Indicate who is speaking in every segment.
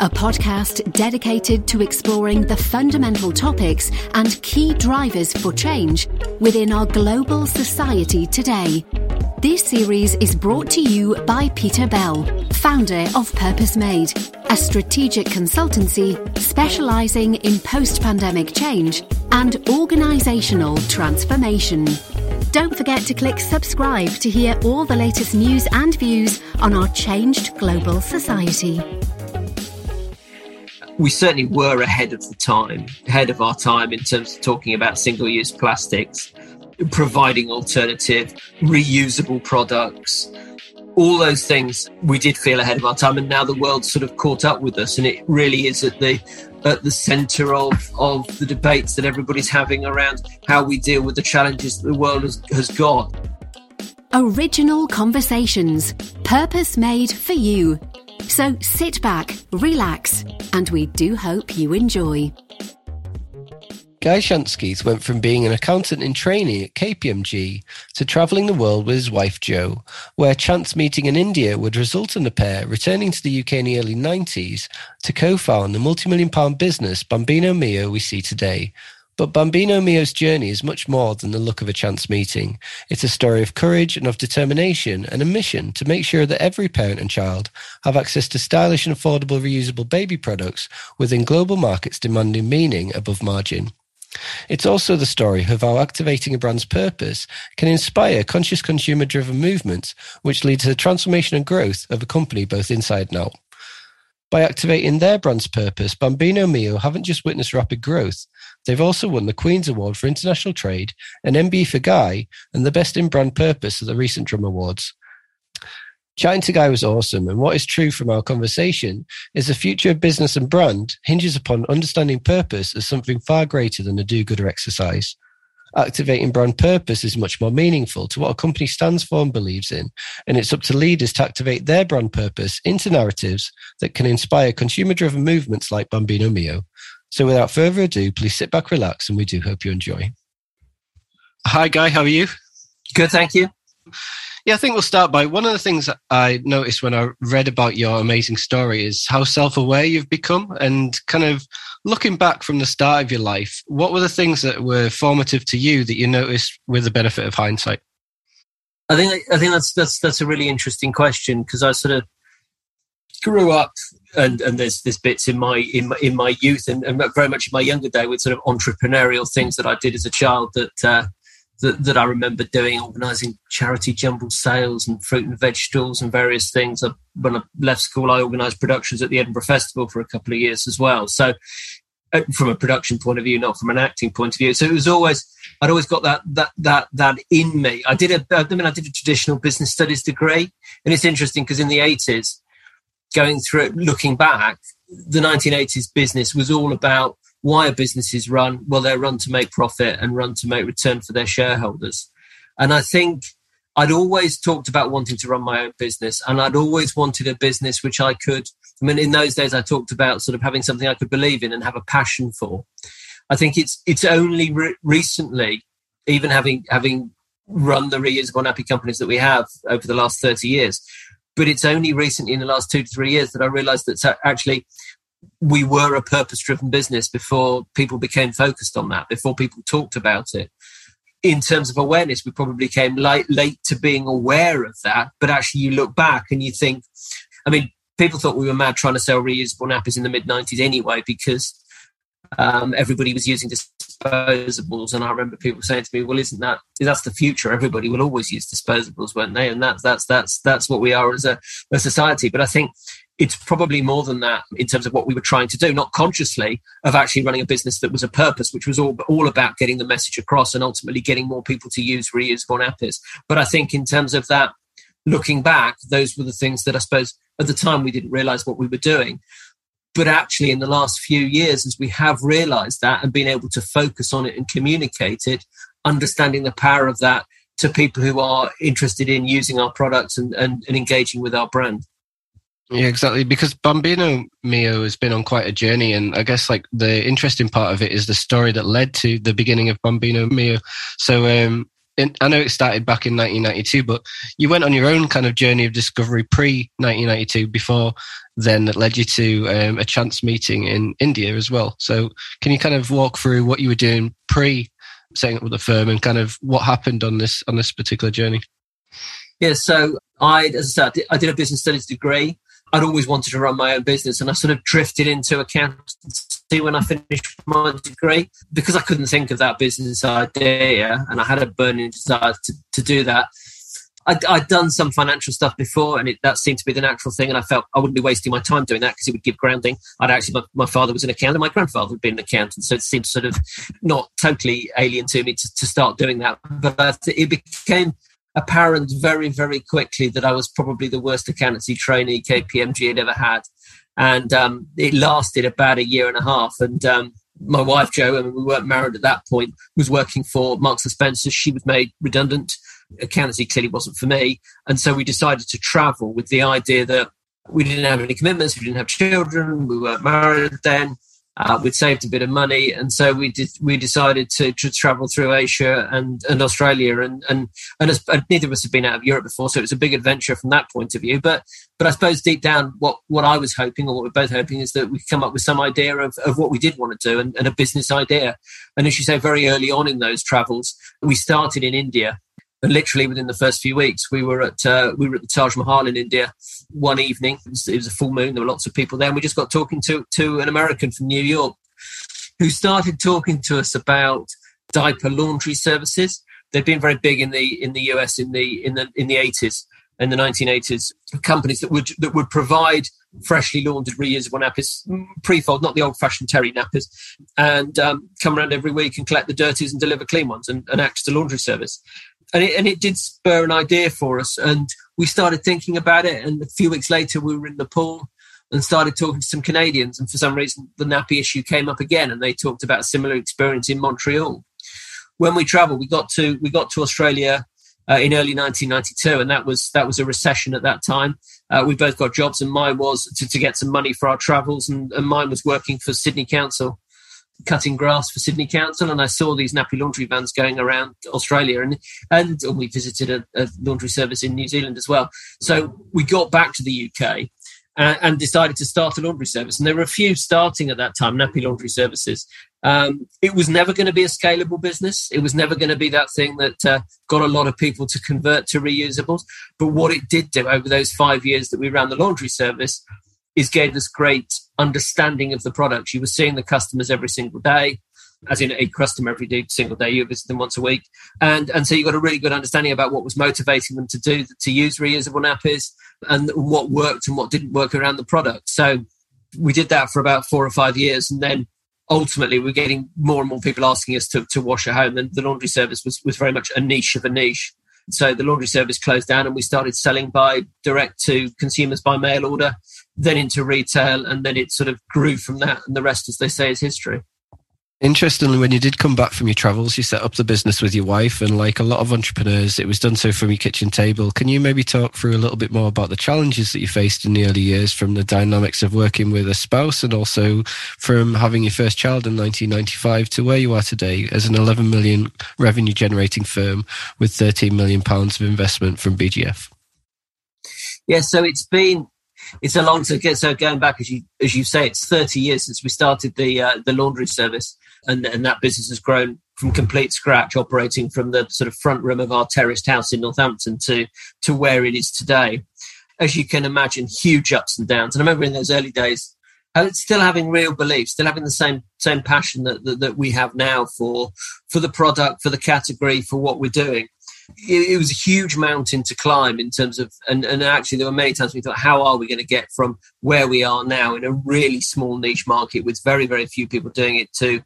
Speaker 1: a podcast dedicated to exploring the fundamental topics and key drivers for change within our global society today. This series is brought to you by Peter Bell, founder of Purpose Made, a strategic consultancy specializing in post pandemic change and organizational transformation. Don't forget to click subscribe to hear all the latest news and views on our changed global society.
Speaker 2: We certainly were ahead of the time, ahead of our time in terms of talking about single use plastics, providing alternative, reusable products. All those things we did feel ahead of our time, and now the world's sort of caught up with us, and it really is at the at the centre of of the debates that everybody's having around how we deal with the challenges that the world has, has got.
Speaker 1: Original conversations, purpose made for you. So sit back, relax, and we do hope you enjoy.
Speaker 3: Guy Schanschieff went from being an accountant in training at KPMG to travelling the world with his wife Jo, where chance meeting in India would result in the pair returning to the UK in the early 90s to co-found the multi-million pound business Bambino Mio we see today. But Bambino Mio's journey is much more than the look of a chance meeting. It's a story of courage and of determination and a mission to make sure that every parent and child have access to stylish and affordable reusable baby products within global markets demanding meaning above margin. It's also the story of how activating a brand's purpose can inspire conscious consumer driven movements, which lead to the transformation and growth of a company both inside and out. By activating their brand's purpose, Bambino Mio haven't just witnessed rapid growth, they've also won the Queen's Award for International Trade, an MBE for Guy, and the Best in Brand Purpose at the recent Drum Awards. Chatting to Guy was awesome, and what is true from our conversation is the future of business and brand hinges upon understanding purpose as something far greater than a do-gooder exercise. Activating brand purpose is much more meaningful to what a company stands for and believes in, and it's up to leaders to activate their brand purpose into narratives that can inspire consumer-driven movements like Bambino Mio. So without further ado, please sit back, relax, and we do hope you enjoy. Hi, Guy, how are you?
Speaker 2: Good, thank you.
Speaker 3: Yeah, I think we'll start by one of the things that I noticed when I read about your amazing story is how self aware you've become and kind of looking back from the start of your life, what were the things that were formative to you that you noticed with the benefit of hindsight?
Speaker 2: I think I think that's that's that's a really interesting question because I sort of grew up and and there's there's bits in my in my, in my youth and, and very much in my younger day with sort of entrepreneurial things that I did as a child that uh, that, that I remember doing, organising charity jumble sales and fruit and vegetables and various things. I, when I left school, I organised productions at the Edinburgh Festival for a couple of years as well. So, uh, from a production point of view, not from an acting point of view. So it was always I'd always got that that that that in me. I did a I mean I did a traditional business studies degree, and it's interesting because in the eighties, going through it, looking back, the 1980s business was all about why are businesses run? Well, they're run to make profit and run to make return for their shareholders. And I think I'd always talked about wanting to run my own business, and I'd always wanted a business which I could. I mean, in those days, I talked about sort of having something I could believe in and have a passion for. I think it's it's only re- recently, even having having run the reusable nappy companies that we have over the last thirty years, but it's only recently in the last two to three years that I realised that uh, actually we were a purpose driven business before people became focused on that, before people talked about it. In terms of awareness, we probably came late, late to being aware of that. But actually, you look back and you think, I mean, people thought we were mad trying to sell reusable nappies in the mid 90s anyway, because um, everybody was using disposables. And I remember people saying to me, "Well, isn't that that's the future? Everybody will always use disposables, won't they?" And that's that's that's that's what we are as a, a society. But I think it's probably more than that in terms of what we were trying to do, not consciously, of actually running a business that was a purpose, which was all, all about getting the message across and ultimately getting more people to use reusable nappies. But I think in terms of that, looking back, those were the things that I suppose at the time we didn't realize what we were doing. But actually, in the last few years, as we have realized that and been able to focus on it and communicate it, understanding the power of that to people who are interested in using our products and, and, and engaging with our brand.
Speaker 3: Yeah, exactly. Because Bambino Mio has been on quite a journey, and I guess like the interesting part of it is the story that led to the beginning of Bambino Mio. So, um, I know it started back in 1992, but you went on your own kind of journey of discovery pre 1992 before then that led you to um, a chance meeting in India as well. So, can you kind of walk through what you were doing pre setting up with the firm and kind of what happened on this on this particular journey?
Speaker 2: Yeah, so I, as I said, I did a business studies degree. I'd always wanted to run my own business, and I sort of drifted into accountancy when I finished my degree because I couldn't think of that business idea, and I had a burning desire to, to do that. I'd, I'd, done some financial stuff before, and it, that seemed to be the natural thing. And I felt I wouldn't be wasting my time doing that because it would give grounding. I'd actually, my, my, father was an accountant, my grandfather had been an accountant, so it seemed sort of not totally alien to me to, to start doing that. But it became apparent very, very quickly that I was probably the worst accountancy trainee KPMG had ever had. And um, it lasted about a year and a half. And um, my wife, Jo, I mean, we weren't married at that point, was working for Marks and Spencer. She was made redundant. Accountancy clearly wasn't for me. And so we decided to travel with the idea that we didn't have any commitments, we didn't have children, we weren't married then. Uh, we'd saved a bit of money, and so we did. We decided to, to travel through Asia and, and Australia, and and and, as, and neither of us had been out of Europe before, so it was a big adventure from that point of view. But but I suppose deep down, what what I was hoping, or what we're both hoping, is that we come up with some idea of, of what we did want to do, and, and a business idea. And as you say, very early on in those travels, we started in India and literally within the first few weeks, we were at uh, we were at the Taj Mahal in India one evening. It was, it was, a full moon. There were lots of people there, and we just got talking to to an American from New York who started talking to us about diaper laundry services. They've been very big in the in the US in the in the in the eighties in the 1980s. Companies that would that would provide freshly laundered reusable nappies, pre-fold, not the old-fashioned terry nappies, and um, come around every week and collect the dirties and deliver clean ones and, and act as a laundry service and it, and it did spur an idea for us. And we started thinking about it. And a few weeks later, we were in Nepal and started talking to some Canadians. And for some reason, the nappy issue came up again, and they talked about a similar experience in Montreal. When we travelled, we got to we got to Australia uh, in early 1992, and that was that was a recession at that time. Uh, we both got jobs, and mine was to, to get some money for our travels, and, and mine was working for Sydney Council cutting grass for Sydney Council, and I saw these nappy laundry vans going around Australia, and and we visited a, a laundry service in New Zealand as well. So we got back to the UK and, and, decided to start a laundry service, and there were a few starting at that time, nappy laundry services. Um, it was never going to be a scalable business. It was never going to be that thing that uh, got a lot of people to convert to reusables. But what it did do over those five years that we ran the laundry service is gave us great understanding of the products. You were seeing the customers every single day, as in a customer every day, single day. You visit them once a week, and and so you got a really good understanding about what was motivating them to do to use reusable nappies and what worked and what didn't work around the product. So we did that for about four or five years, and then ultimately we're getting more and more people asking us to, to wash at home. And the laundry service was was very much a niche of a niche. So the laundry service closed down, and we started selling by direct to consumers by mail order then into retail, and then it sort of grew from that. And the rest, as they say, is history.
Speaker 3: Interestingly, when you did come back from your travels, you set up the business with your wife, and like a lot of entrepreneurs, it was done so from your kitchen table. Can you maybe talk through a little bit more about the challenges that you faced in the early years from the dynamics of working with a spouse and also from having your first child in 1995 to where you are today as an 11 million revenue generating firm with 13 million pounds of investment from BGF?
Speaker 2: Yeah, so it's been it's a long to so going back as you as you say it's 30 years since we started the uh, the laundry service and and that business has grown from complete scratch operating from the sort of front room of our terraced house in Northampton to to where it is today as you can imagine huge ups and downs and I remember in those early days still having real belief, still having the same same passion that, that, that we have now for for the product, for the category, for what we're doing. It, it, was a huge mountain to climb in terms of, and, and actually there were many times we thought, how are we going to get from where we are now in a really small niche market with very very few people doing it to,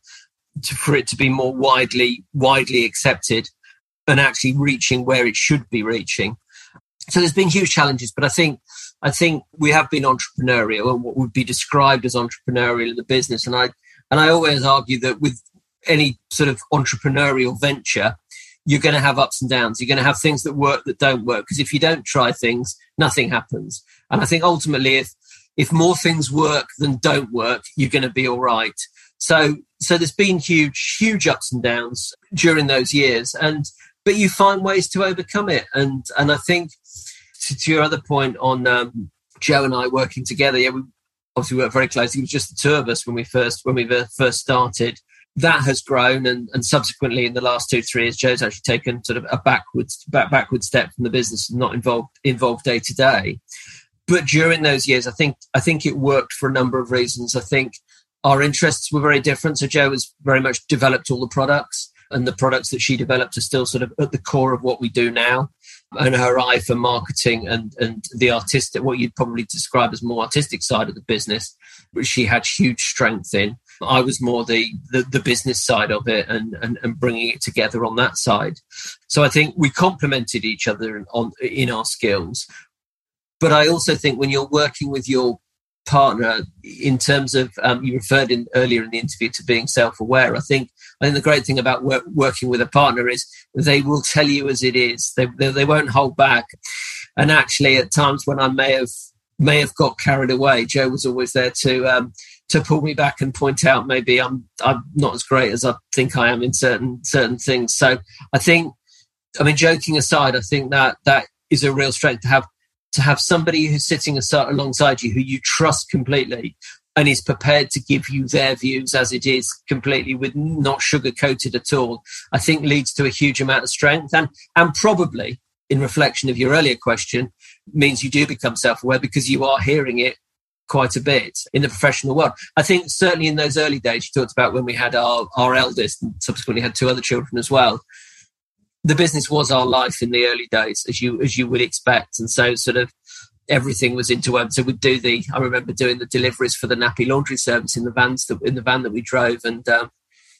Speaker 2: to for it to be more widely widely accepted and actually reaching where it should be reaching. So there's been huge challenges, but I think I think we have been entrepreneurial and what would be described as entrepreneurial in the business. And I and I always argue that with any sort of entrepreneurial venture, you're going to have ups and downs. You're going to have things that work that don't work. Because if you don't try things, nothing happens. And I think ultimately, if if more things work than don't work, you're going to be all right. So so there's been huge huge ups and downs during those years, and but you find ways to overcome it. And and I think to, to your other point on um, Jo and I working together, yeah, we obviously worked very closely. It was just the two of us when we first when we first started. That has grown, and, and subsequently in the last two three years, Jo's actually taken sort of a backwards back, backward step from the business, and not involved involved day to day. But during those years, I think I think it worked for a number of reasons. I think our interests were very different. So Jo has very much developed all the products, and the products that she developed are still sort of at the core of what we do now and her eye for marketing and and the artistic what you'd probably describe as more artistic side of the business which she had huge strength in i was more the the, the business side of it and, and and bringing it together on that side. So i think we complemented each other on in our skills. But i also think when you're working with your partner in terms of um, you referred in earlier in the interview to being self-aware i think i think the great thing about work, working with a partner is they will tell you as it is. They, they, they won't hold back. And actually at times when i may have may have got carried away Jo was always there to um, to pull me back and point out maybe i'm i'm not as great as i think i am in certain certain things. So i think i mean joking aside i think that that is a real strength to have to have somebody who's sitting alongside you who you trust completely and is prepared to give you their views as it is completely with not sugar coated at all, I think leads to a huge amount of strength. And, and probably in reflection of your earlier question means you do become self-aware because you are hearing it quite a bit in the professional world. I think certainly in those early days, you talked about when we had our, our eldest and subsequently had two other children as well the business was our life in the early days, as you as you would expect, and so sort of everything was interwoven. So we'd do the. I remember doing the deliveries for the nappy laundry service in the vans that, in the van that we drove, and um,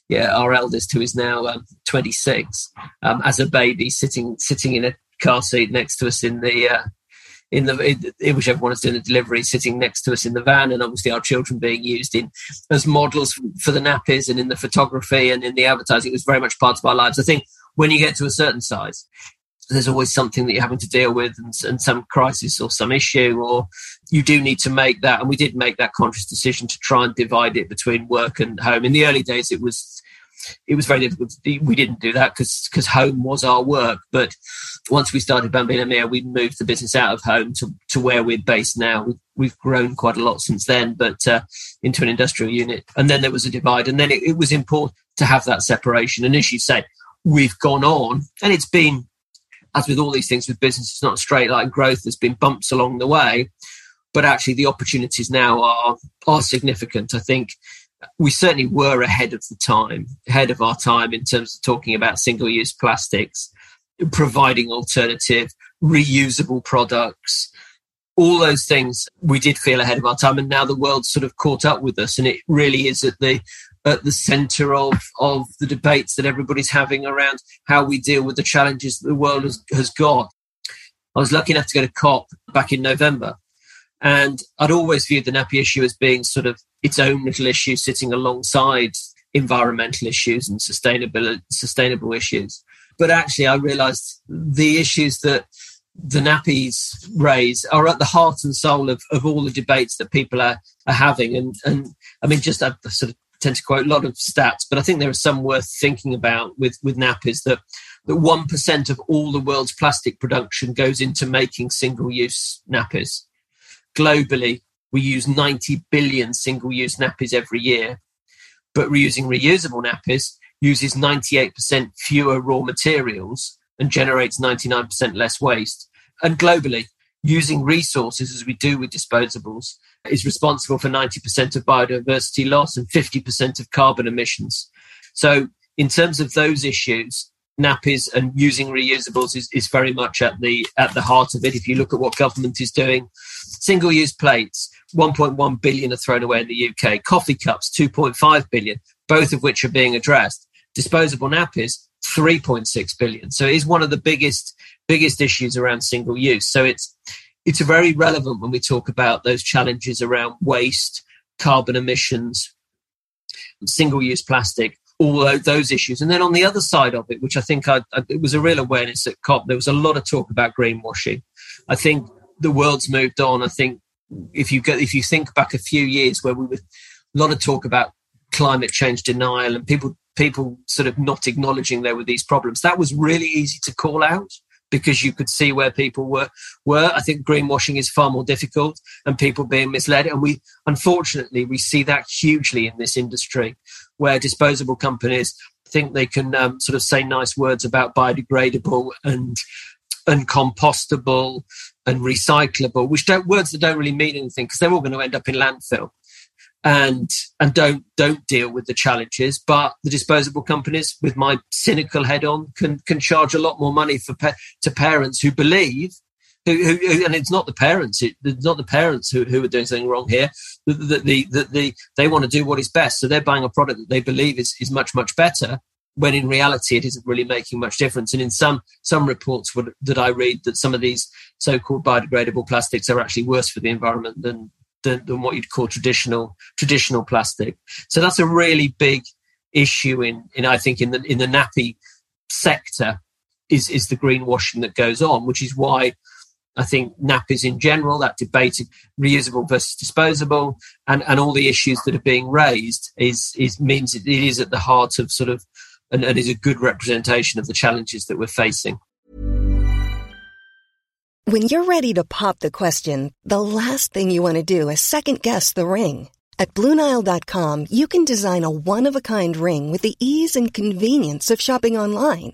Speaker 2: yeah, our eldest, who is now um, 26, um, as a baby, sitting sitting in a car seat next to us in the. Uh, in the in, whichever one is doing the delivery, sitting next to us in the van, and obviously our children being used in as models for the nappies and in the photography and in the advertising. It was very much part of our lives. I think when you get to a certain size, there's always something that you're having to deal with and, and, some crisis or some issue, or you do need to make that. And we did make that conscious decision to try and divide it between work and home. In the early days, it was it was very difficult. We didn't do that because because home was our work. But once we started Bambino Mio, we moved the business out of home to, to where we're based now. We've, we've grown quite a lot since then, but uh, into an industrial unit. And then there was a divide, and then it, it was important to have that separation. And as you say, we've gone on, and it's been, as with all these things with business, it's not straight line growth. There's been bumps along the way, but actually the opportunities now are are significant. I think we certainly were ahead of the time, ahead of our time in terms of talking about single-use plastics, providing alternative, reusable products. All those things we did feel ahead of our time, and now the world's sort of caught up with us, and it really is at the at the center of, of the debates that everybody's having around how we deal with the challenges that the world has, has got. I was lucky enough to go to COP back in November, and I'd always viewed the nappy issue as being sort of its own little issue sitting alongside environmental issues and sustainable, sustainable issues. But actually, I realized the issues that the nappies raise are at the heart and soul of, of all the debates that people are, are having. And, and I mean, just I sort of tend to quote a lot of stats, but I think there are some worth thinking about with, with nappies that that 1% of all the world's plastic production goes into making single use nappies. Globally, we use 90 billion single use nappies every year, but reusing reusable nappies uses 98% fewer raw materials and generates 99% less waste. And globally, using resources as we do with disposables is responsible for 90% of biodiversity loss and 50% of carbon emissions. So, in terms of those issues, nappies and using reusables is, is very much at the at the heart of it. If you look at what government is doing, single use plates, 1.1 billion are thrown away in the UK. Coffee cups, 2.5 billion, both of which are being addressed. Disposable nappies, 3.6 billion. So it is one of the biggest biggest issues around single use. So it's it's very relevant when we talk about those challenges around waste, carbon emissions, single use plastic, all those issues. And then on the other side of it, which I think I, I, it was a real awareness at COP, there was a lot of talk about greenwashing. I think the world's moved on. I think if you get if you think back a few years where we were a lot of talk about climate change denial and people people sort of not acknowledging there were these problems, that was really easy to call out because you could see where people were were. I think greenwashing is far more difficult and people being misled. And we unfortunately we see that hugely in this industry where disposable companies think they can um, sort of say nice words about biodegradable and and compostable and recyclable, which don't words that don't really mean anything because they're all going to end up in landfill and and don't don't deal with the challenges. But the disposable companies, with my cynical head on, can can charge a lot more money for to parents who believe. Who, who, and it's not the parents. It, it's not the parents who, who are doing something wrong here. The, the, the, the, the they want to do what is best, so they're buying a product that they believe is, is much much better. When in reality, it isn't really making much difference. And in some some reports that I read, that some of these so-called biodegradable plastics are actually worse for the environment than than, than what you'd call traditional traditional plastic. So that's a really big issue in, in I think in the in the nappy sector is is the greenwashing that goes on, which is why I think nappies in general, that debate reusable versus disposable, and, and all the issues that are being raised is is means it is at the heart of sort of and, and is a good representation of the challenges that we're facing.
Speaker 4: When you're ready to pop the question, the last thing you want to do is second guess the ring. At BlueNile.com, you can design a one-of-a-kind ring with the ease and convenience of shopping online.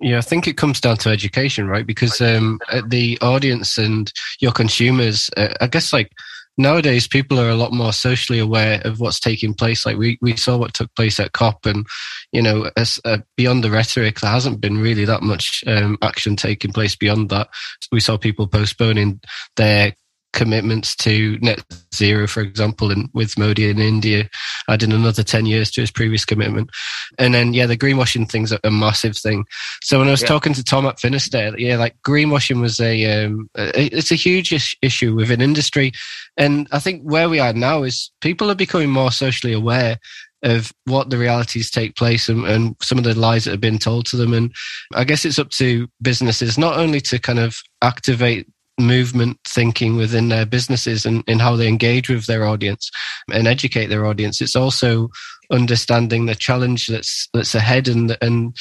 Speaker 3: Yeah, I think it comes down to education, right? Because um, the audience and your consumers, uh, I guess, like nowadays, people are a lot more socially aware of what's taking place. Like we, we saw what took place at COP, and you know, as, uh, beyond the rhetoric, there hasn't been really that much um, action taking place beyond that. We saw people postponing their commitments to net zero, for example, and with Modi in India, adding another 10 years to his previous commitment. And then, yeah, the greenwashing thing's a, a massive thing. So when I was yeah. talking to Tom at Finisterre, yeah, like greenwashing was a, um, it's a huge issue within industry. And I think where we are now is people are becoming more socially aware of what the realities take place and, and some of the lies that have been told to them. And I guess it's up to businesses not only to kind of activate movement thinking within their businesses and in how they engage with their audience and educate their audience. It's also understanding the challenge that's that's ahead and and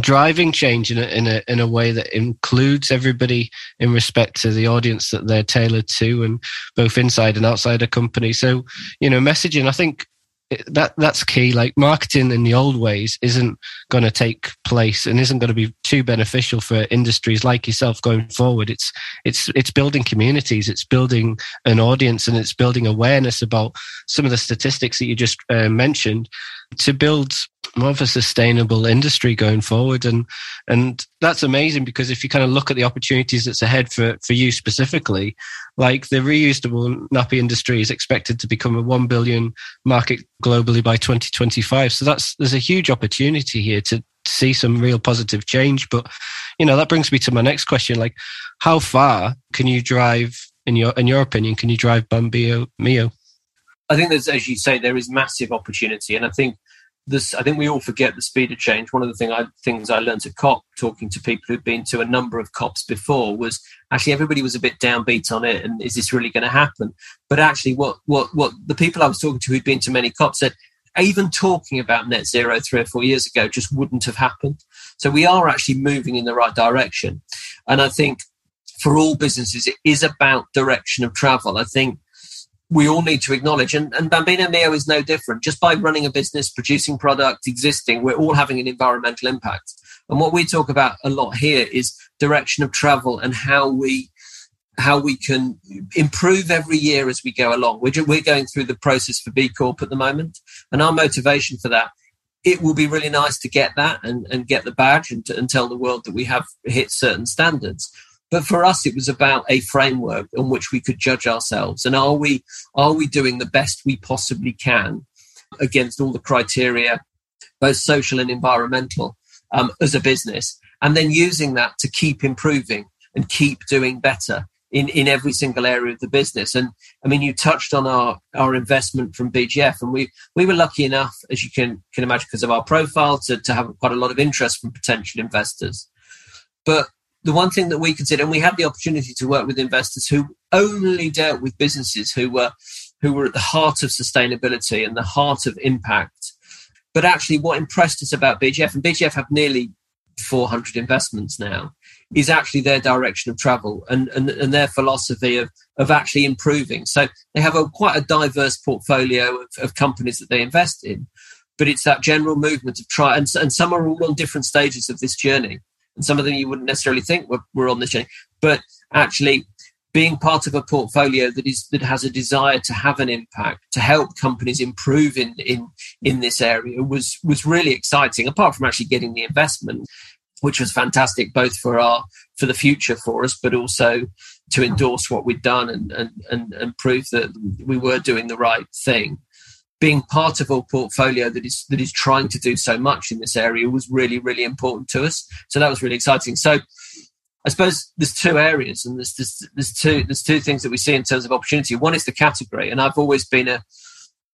Speaker 3: driving change in a, in a in a way that includes everybody in respect to the audience that they're tailored to and both inside and outside a company so you know messaging i think that that's key. Like marketing in the old ways isn't going to take place and isn't going to be too beneficial for industries like yourself going forward. It's it's it's building communities. It's building an audience and it's building awareness about some of the statistics that you just uh, mentioned to build more of a sustainable industry going forward. And and that's amazing because if you kind of look at the opportunities that's ahead for for you specifically like the reusable nappy industry is expected to become a 1 billion market globally by 2025 so that's there's a huge opportunity here to see some real positive change. But you know that brings me to my next question. Like how far can you drive in your in your opinion can you drive Bambino Mio?
Speaker 2: I think there's as you say there is massive opportunity. And i think this, I think we all forget the speed of change. One of the thing I, things I learned at COP, talking to people who've been to a number of COPs before, was actually everybody was a bit downbeat on it, and is this really going to happen? But actually, what what what the people I was talking to who'd been to many COPs said, even talking about net zero three or four years ago just wouldn't have happened. So we are actually moving in the right direction, and I think for all businesses, it is about direction of travel. I think we all need to acknowledge. And, and Bambino Mio is no different. Just by running a business, producing product, existing, we're all having an environmental impact. And what we talk about a lot here is direction of travel and how we how we can improve every year as we go along. We're, we're going through the process for B Corp at the moment, and our motivation for that. It will be really nice to get that and, and get the badge and, to, and tell the world that we have hit certain standards. But for us, it was about a framework on which we could judge ourselves. And are we, are we doing the best we possibly can against all the criteria, both social and environmental, um, as a business? And then using that to keep improving and keep doing better in, in every single area of the business. And I mean, you touched on our, our investment from BGF and we, we were lucky enough, as you can, can imagine, because of our profile to, to have quite a lot of interest from potential investors. But the one thing that we consider, and we had the opportunity to work with investors who only dealt with businesses who were who were at the heart of sustainability and the heart of impact. But actually, what impressed us about BGF, and BGF have nearly 400 investments now, is actually their direction of travel and, and, and their philosophy of, of actually improving. So they have a quite a diverse portfolio of, of companies that they invest in, but it's that general movement of try, and, and some are all on different stages of this journey and some of them you wouldn't necessarily think were, were on this journey. But actually, being part of a portfolio that is that has a desire to have an impact to help companies improve in in in this area was was really exciting apart from actually getting the investment which was fantastic both for our for the future for us but also to endorse what we'd done and and and, and prove that we were doing the right thing being part of a portfolio that is that is trying to do so much in this area was really really important to us. So that was really exciting. So i suppose there's two areas and there's, there's, there's two there's two things that we see in terms of opportunity. One is the category and i've always been a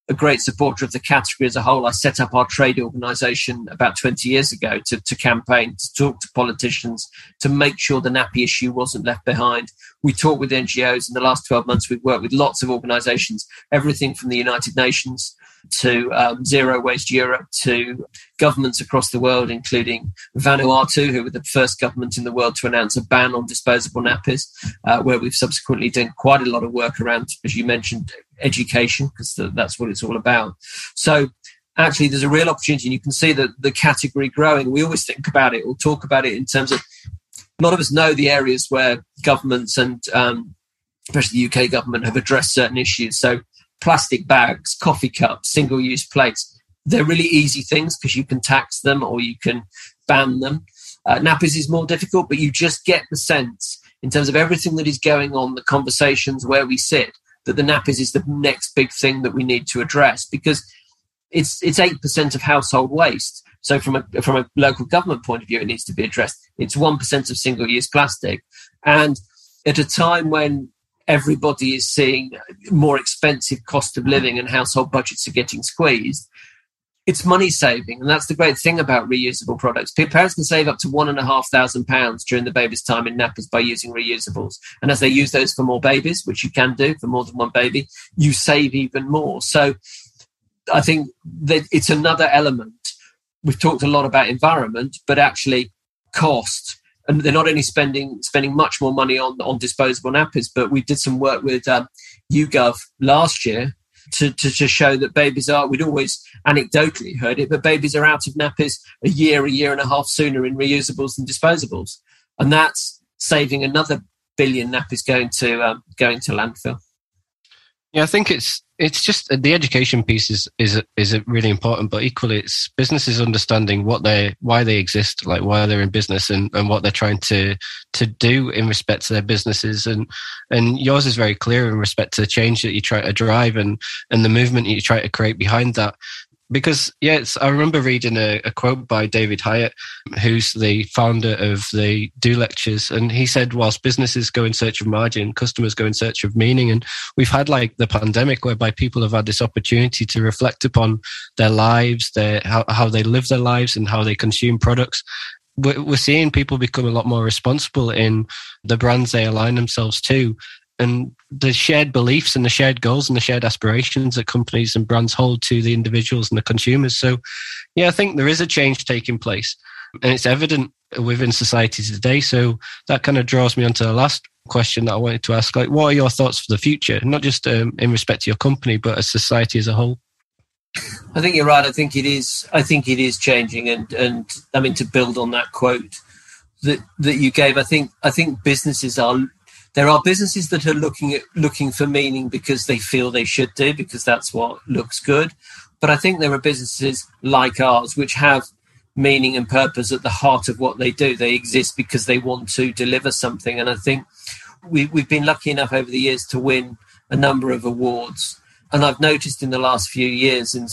Speaker 2: a great supporter of the category as a whole. I set up our trade organization about 20 years ago to, to campaign, to talk to politicians, to make sure the nappy issue wasn't left behind. We talk with NGOs. In the last 12 months, we've worked with lots of organizations, everything from the United Nations to um, Zero Waste Europe to governments across the world, including Vanuatu, who were the first government in the world to announce a ban on disposable nappies, uh, where we've subsequently done quite a lot of work around, as you mentioned, education, because that's what it's all about. So actually there's a real opportunity and you can see that the category growing. We always think about it or talk about it in terms of a lot of us know the areas where governments and um, especially the UK government have addressed certain issues. So plastic bags, coffee cups, single use plates, they're really easy things because you can tax them or you can ban them. Uh, nappies is more difficult, but you just get the sense in terms of everything that is going on, the conversations where we sit, that the nappies is the next big thing that we need to address because it's it's eight percent of household waste. So from a from a local government point of view, it needs to be addressed. It's one percent of single use plastic, and at a time when everybody is seeing more expensive cost of living and household budgets are getting squeezed, it's money saving, and that's the great thing about reusable products. Parents can save up to one and a half thousand pounds during the baby's time in nappers by using reusables. And as they use those for more babies, which you can do for more than one baby, you save even more. So I think that it's another element. We've talked a lot about environment, but actually cost. And they're not only spending spending much more money on on disposable nappies, but we did some work with um, YouGov last year to, to, to show that babies are, we'd always anecdotally heard it, but babies are out of nappies a year, a year and a half sooner in reusables than disposables. And that's saving another billion nappies going to um, going to landfill.
Speaker 3: Yeah, I think it's it's just uh, the education piece is is is really important, but equally it's businesses understanding what they why they exist, like why they're in business, and, and what they're trying to to do in respect to their businesses, and and yours is very clear in respect to the change that you try to drive and and the movement you try to create behind that because yeah, I remember reading a, a, quote by David Hieatt who's the founder of the Do Lectures, and he said, whilst businesses go in search of margin, customers go in search of meaning, and we've had like the pandemic whereby people have had this opportunity to reflect upon their lives, their how, how they live their lives, and how they consume products. We're seeing people become a lot more responsible in the brands they align themselves to, and the shared beliefs and the shared goals and the shared aspirations that companies and brands hold to the individuals and the consumers. So, yeah, I think there is a change taking place, and it's evident within society today. So that kind of draws me onto the last question that I wanted to ask: like, what are your thoughts for the future, not just um, in respect to your company, but as society as a whole?
Speaker 2: I think you're right. I think it is. I think it is changing, and and I mean to build on that quote that that you gave. I think I think businesses are there are businesses that are looking at looking for meaning because they feel they should do because that's what looks good. But i think there are businesses like ours which have meaning and purpose at the heart of what they do. They exist because they want to deliver something. And i think we, we've been lucky enough over the years to win a number of awards. And I've noticed in the last few years in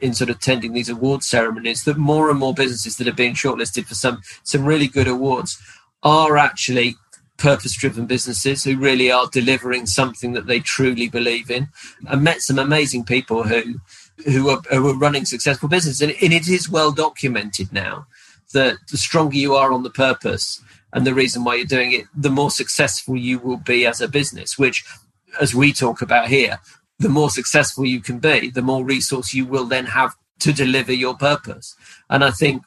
Speaker 2: in sort of attending these award ceremonies that more and more businesses that are being shortlisted for some some really good awards are actually purpose driven businesses who really are delivering something that they truly believe in. I met some amazing people who who are, who are running successful businesses, and, and it is well documented now that the stronger you are on the purpose and the reason why you're doing it, the more successful you will be as a business. Which, as we talk about here, the more successful you can be, the more resource you will then have to deliver your purpose. And I think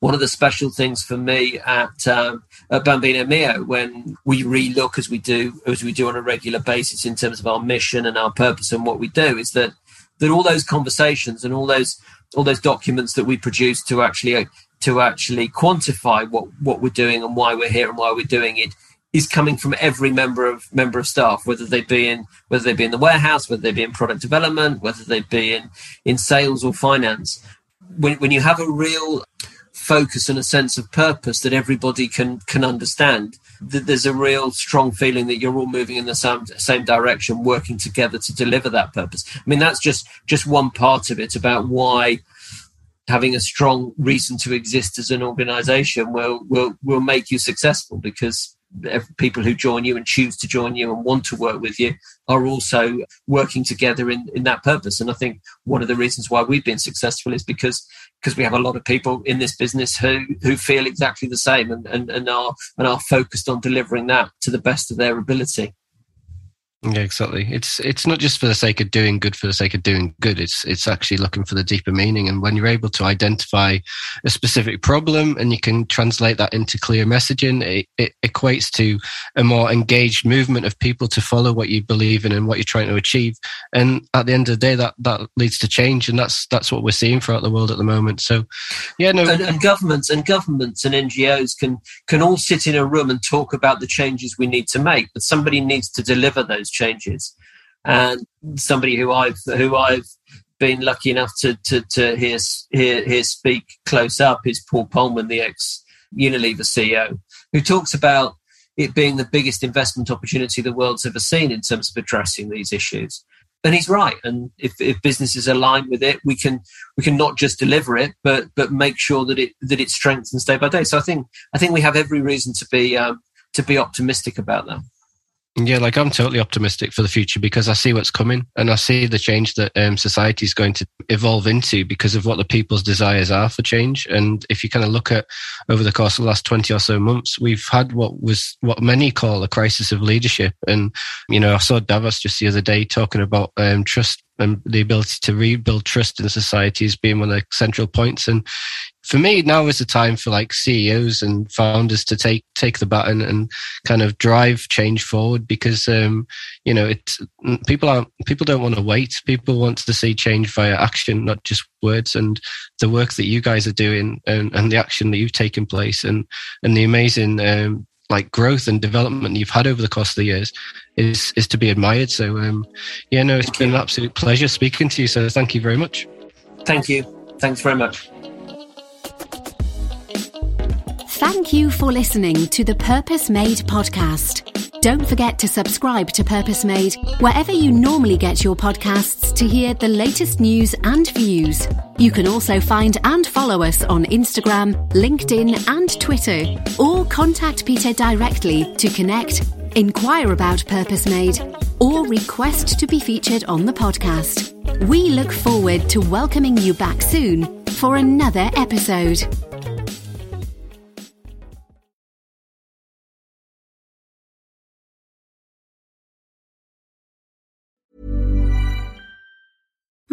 Speaker 2: one of the special things for me at, um, at Bambino Mio when we relook as we do as we do on a regular basis in terms of our mission and our purpose and what we do is that that all those conversations and all those all those documents that we produce to actually to actually quantify what what we're doing and why we're here and why we're doing it is coming from every member of member of staff, whether they be in whether they be in the warehouse, whether they be in product development, whether they be in in sales or finance. When when you have a real focus and a sense of purpose that everybody can can understand that there's a real strong feeling that you're all moving in the same same direction working together to deliver that purpose i mean that's just just one part of it about why having a strong reason to exist as an organization will will will make you successful because people who join you and choose to join you and want to work with you are also working together in, in that purpose. And I think one of the reasons why we've been successful is because because we have a lot of people in this business who who feel exactly the same and, and, and are and are focused on delivering that to the best of their ability.
Speaker 3: Yeah, exactly. It's it's not just for the sake of doing good for the sake of doing good. It's it's actually looking for the deeper meaning. And when you're able to identify a specific problem and you can translate that into clear messaging, it, it equates to a more engaged movement of people to follow what you believe in and what you're trying to achieve. And at the end of the day, that that leads to change, and that's that's what we're seeing throughout the world at the moment. So, yeah, no,
Speaker 2: and, and governments and governments and NGOs can can all sit in a room and talk about the changes we need to make, but somebody needs to deliver those those changes. And somebody who I've who I've been lucky enough to to, to hear, hear hear speak close up is Paul Polman, the ex Unilever CEO, who talks about it being the biggest investment opportunity the world's ever seen in terms of addressing these issues. And he's right. And if, if businesses align with it, we can we can not just deliver it, but but make sure that it that it strengthens day by day. So I think I think we have every reason to be um, to be optimistic about that.
Speaker 3: Yeah, like I'm totally optimistic for the future because I see what's coming and I see the change that um, society is going to evolve into because of what the people's desires are for change. And if you kind of look at over the course of the last 20 or so months, we've had what was what many call a crisis of leadership. And, you know, I saw Davos just the other day talking about um, trust and the ability to rebuild trust in society as being one of the central points. And for me, now is the time for like CEOs and founders to take take the baton and kind of drive change forward because um, you know it's people aren't people don't want to wait. People want to see change via action, not just words. And the work that you guys are doing and, and the action that you've taken place and and the amazing um, like growth and development you've had over the course of the years is is to be admired. So um, yeah, no, it's thank been you. an absolute pleasure speaking to you. So thank you very much.
Speaker 2: Thank you. Thanks very much.
Speaker 1: Thank you for listening to the Purpose Made podcast. Don't forget to subscribe to Purpose Made wherever you normally get your podcasts to hear the latest news and views. You can also find and follow us on Instagram, LinkedIn, and Twitter, or contact Peter directly to connect, inquire about Purpose Made, or request to be featured on the podcast. We look forward to welcoming you back soon for another episode.